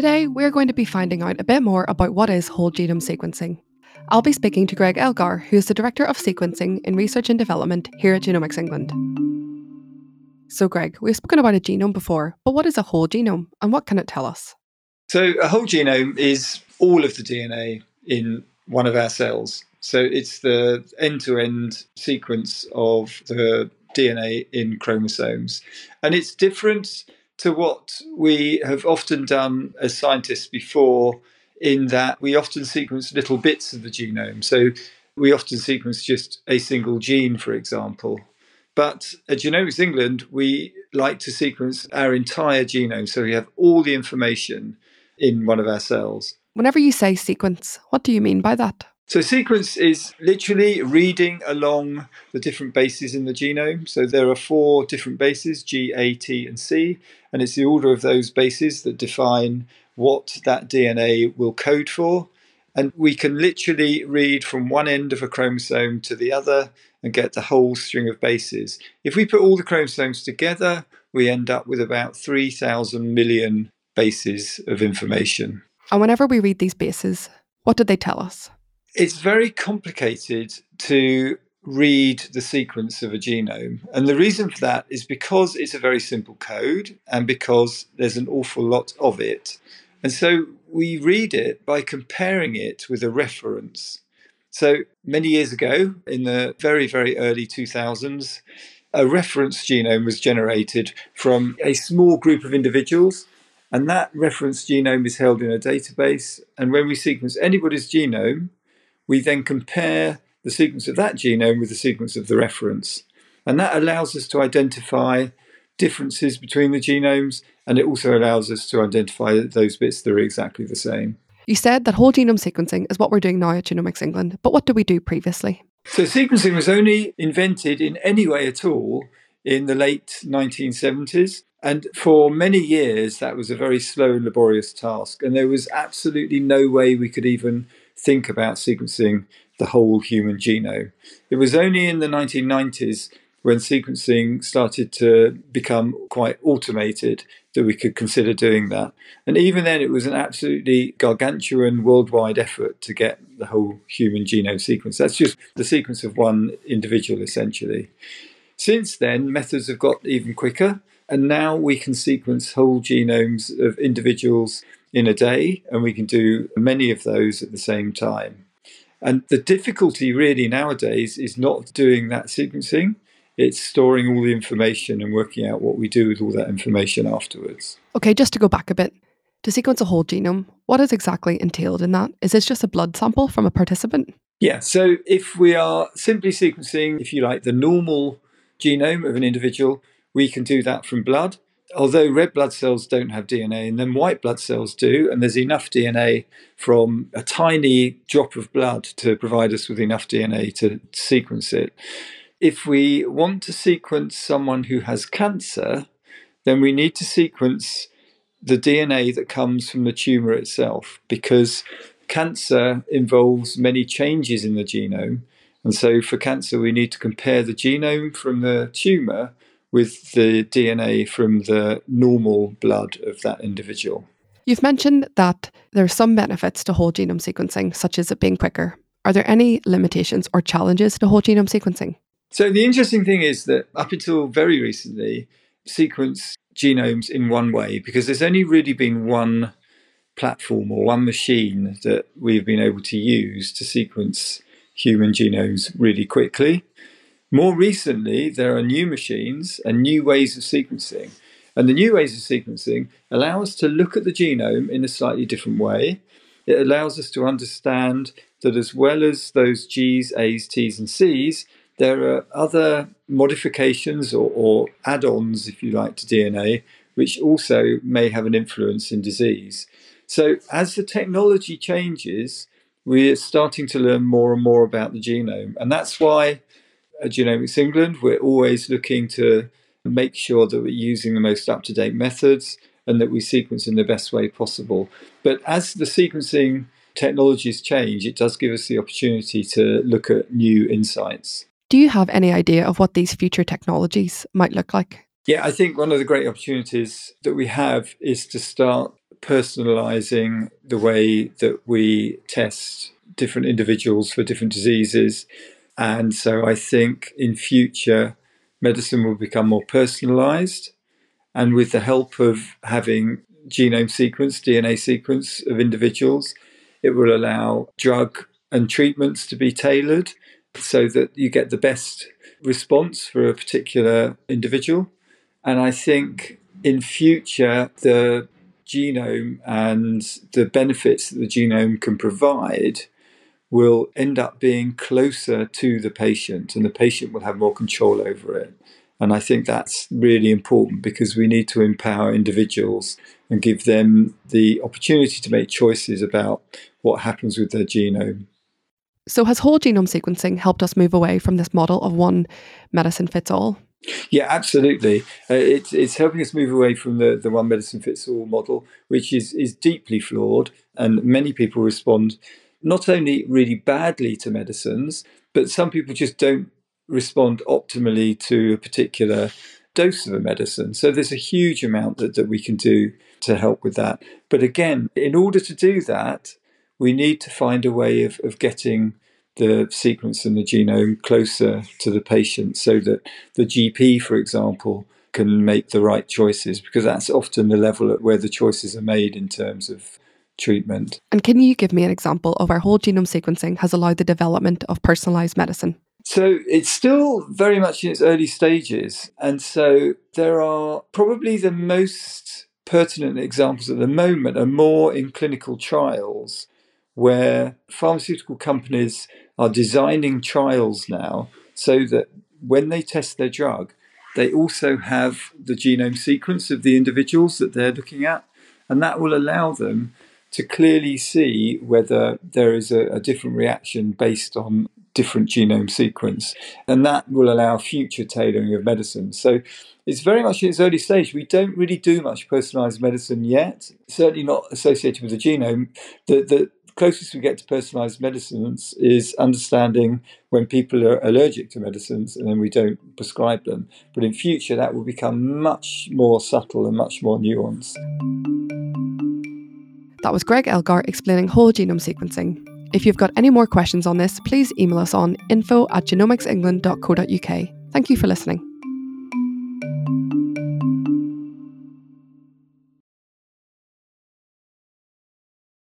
Today, we're going to be finding out a bit more about what is whole genome sequencing. I'll be speaking to Greg Elgar, who is the Director of Sequencing in Research and Development here at Genomics England. So, Greg, we've spoken about a genome before, but what is a whole genome and what can it tell us? So, a whole genome is all of the DNA in one of our cells. So, it's the end to end sequence of the DNA in chromosomes. And it's different to what we have often done as scientists before, in that we often sequence little bits of the genome. So, we often sequence just a single gene, for example. But at Genomics England, we like to sequence our entire genome. So we have all the information in one of our cells. Whenever you say sequence, what do you mean by that? So, sequence is literally reading along the different bases in the genome. So, there are four different bases G, A, T, and C. And it's the order of those bases that define what that DNA will code for. And we can literally read from one end of a chromosome to the other and get the whole string of bases. If we put all the chromosomes together, we end up with about 3,000 million bases of information. And whenever we read these bases, what do they tell us? It's very complicated to read the sequence of a genome. And the reason for that is because it's a very simple code and because there's an awful lot of it. And so we read it by comparing it with a reference. So many years ago, in the very, very early 2000s, a reference genome was generated from a small group of individuals. And that reference genome is held in a database. And when we sequence anybody's genome, we then compare the sequence of that genome with the sequence of the reference. And that allows us to identify differences between the genomes, and it also allows us to identify those bits that are exactly the same. You said that whole genome sequencing is what we're doing now at Genomics England, but what did we do previously? So, sequencing was only invented in any way at all in the late 1970s. And for many years, that was a very slow and laborious task. And there was absolutely no way we could even think about sequencing the whole human genome. It was only in the 1990s when sequencing started to become quite automated that we could consider doing that. And even then, it was an absolutely gargantuan worldwide effort to get the whole human genome sequence. That's just the sequence of one individual, essentially. Since then, methods have got even quicker, and now we can sequence whole genomes of individuals in a day, and we can do many of those at the same time. And the difficulty really nowadays is not doing that sequencing it's storing all the information and working out what we do with all that information afterwards. Okay, just to go back a bit, to sequence a whole genome, what is exactly entailed in that? Is this just a blood sample from a participant? Yeah, so if we are simply sequencing, if you like, the normal genome of an individual, we can do that from blood. Although red blood cells don't have DNA, and then white blood cells do, and there's enough DNA from a tiny drop of blood to provide us with enough DNA to sequence it if we want to sequence someone who has cancer, then we need to sequence the DNA that comes from the tumor itself because cancer involves many changes in the genome. And so for cancer, we need to compare the genome from the tumor with the DNA from the normal blood of that individual. You've mentioned that there are some benefits to whole genome sequencing, such as it being quicker. Are there any limitations or challenges to whole genome sequencing? So the interesting thing is that up until very recently, sequence genomes in one way because there's only really been one platform or one machine that we've been able to use to sequence human genomes really quickly. More recently, there are new machines and new ways of sequencing. And the new ways of sequencing allow us to look at the genome in a slightly different way. It allows us to understand that as well as those G's, A's, T's, and C's, there are other modifications or, or add ons, if you like, to DNA, which also may have an influence in disease. So, as the technology changes, we're starting to learn more and more about the genome. And that's why at Genomics England, we're always looking to make sure that we're using the most up to date methods and that we sequence in the best way possible. But as the sequencing technologies change, it does give us the opportunity to look at new insights. Do you have any idea of what these future technologies might look like? Yeah, I think one of the great opportunities that we have is to start personalizing the way that we test different individuals for different diseases. And so I think in future, medicine will become more personalized. And with the help of having genome sequence, DNA sequence of individuals, it will allow drug and treatments to be tailored so that you get the best response for a particular individual. And I think in future, the genome and the benefits that the genome can provide will end up being closer to the patient, and the patient will have more control over it. And I think that's really important because we need to empower individuals and give them the opportunity to make choices about what happens with their genome. So, has whole genome sequencing helped us move away from this model of one medicine fits all? Yeah, absolutely. Uh, it's it's helping us move away from the, the one medicine fits all model, which is is deeply flawed, and many people respond not only really badly to medicines, but some people just don't respond optimally to a particular dose of a medicine. So there's a huge amount that, that we can do to help with that. But again, in order to do that, we need to find a way of, of getting the sequence and the genome closer to the patient so that the GP, for example, can make the right choices because that's often the level at where the choices are made in terms of treatment. And can you give me an example of our whole genome sequencing has allowed the development of personalized medicine? So it's still very much in its early stages. And so there are probably the most pertinent examples at the moment are more in clinical trials where pharmaceutical companies are designing trials now so that when they test their drug, they also have the genome sequence of the individuals that they're looking at. And that will allow them to clearly see whether there is a, a different reaction based on different genome sequence. And that will allow future tailoring of medicine. So it's very much in its early stage. We don't really do much personalized medicine yet, certainly not associated with the genome. The, the closest we get to personalized medicines is understanding when people are allergic to medicines and then we don't prescribe them. But in future, that will become much more subtle and much more nuanced. That was Greg Elgar explaining whole genome sequencing. If you've got any more questions on this, please email us on info at genomicsengland.co.uk. Thank you for listening.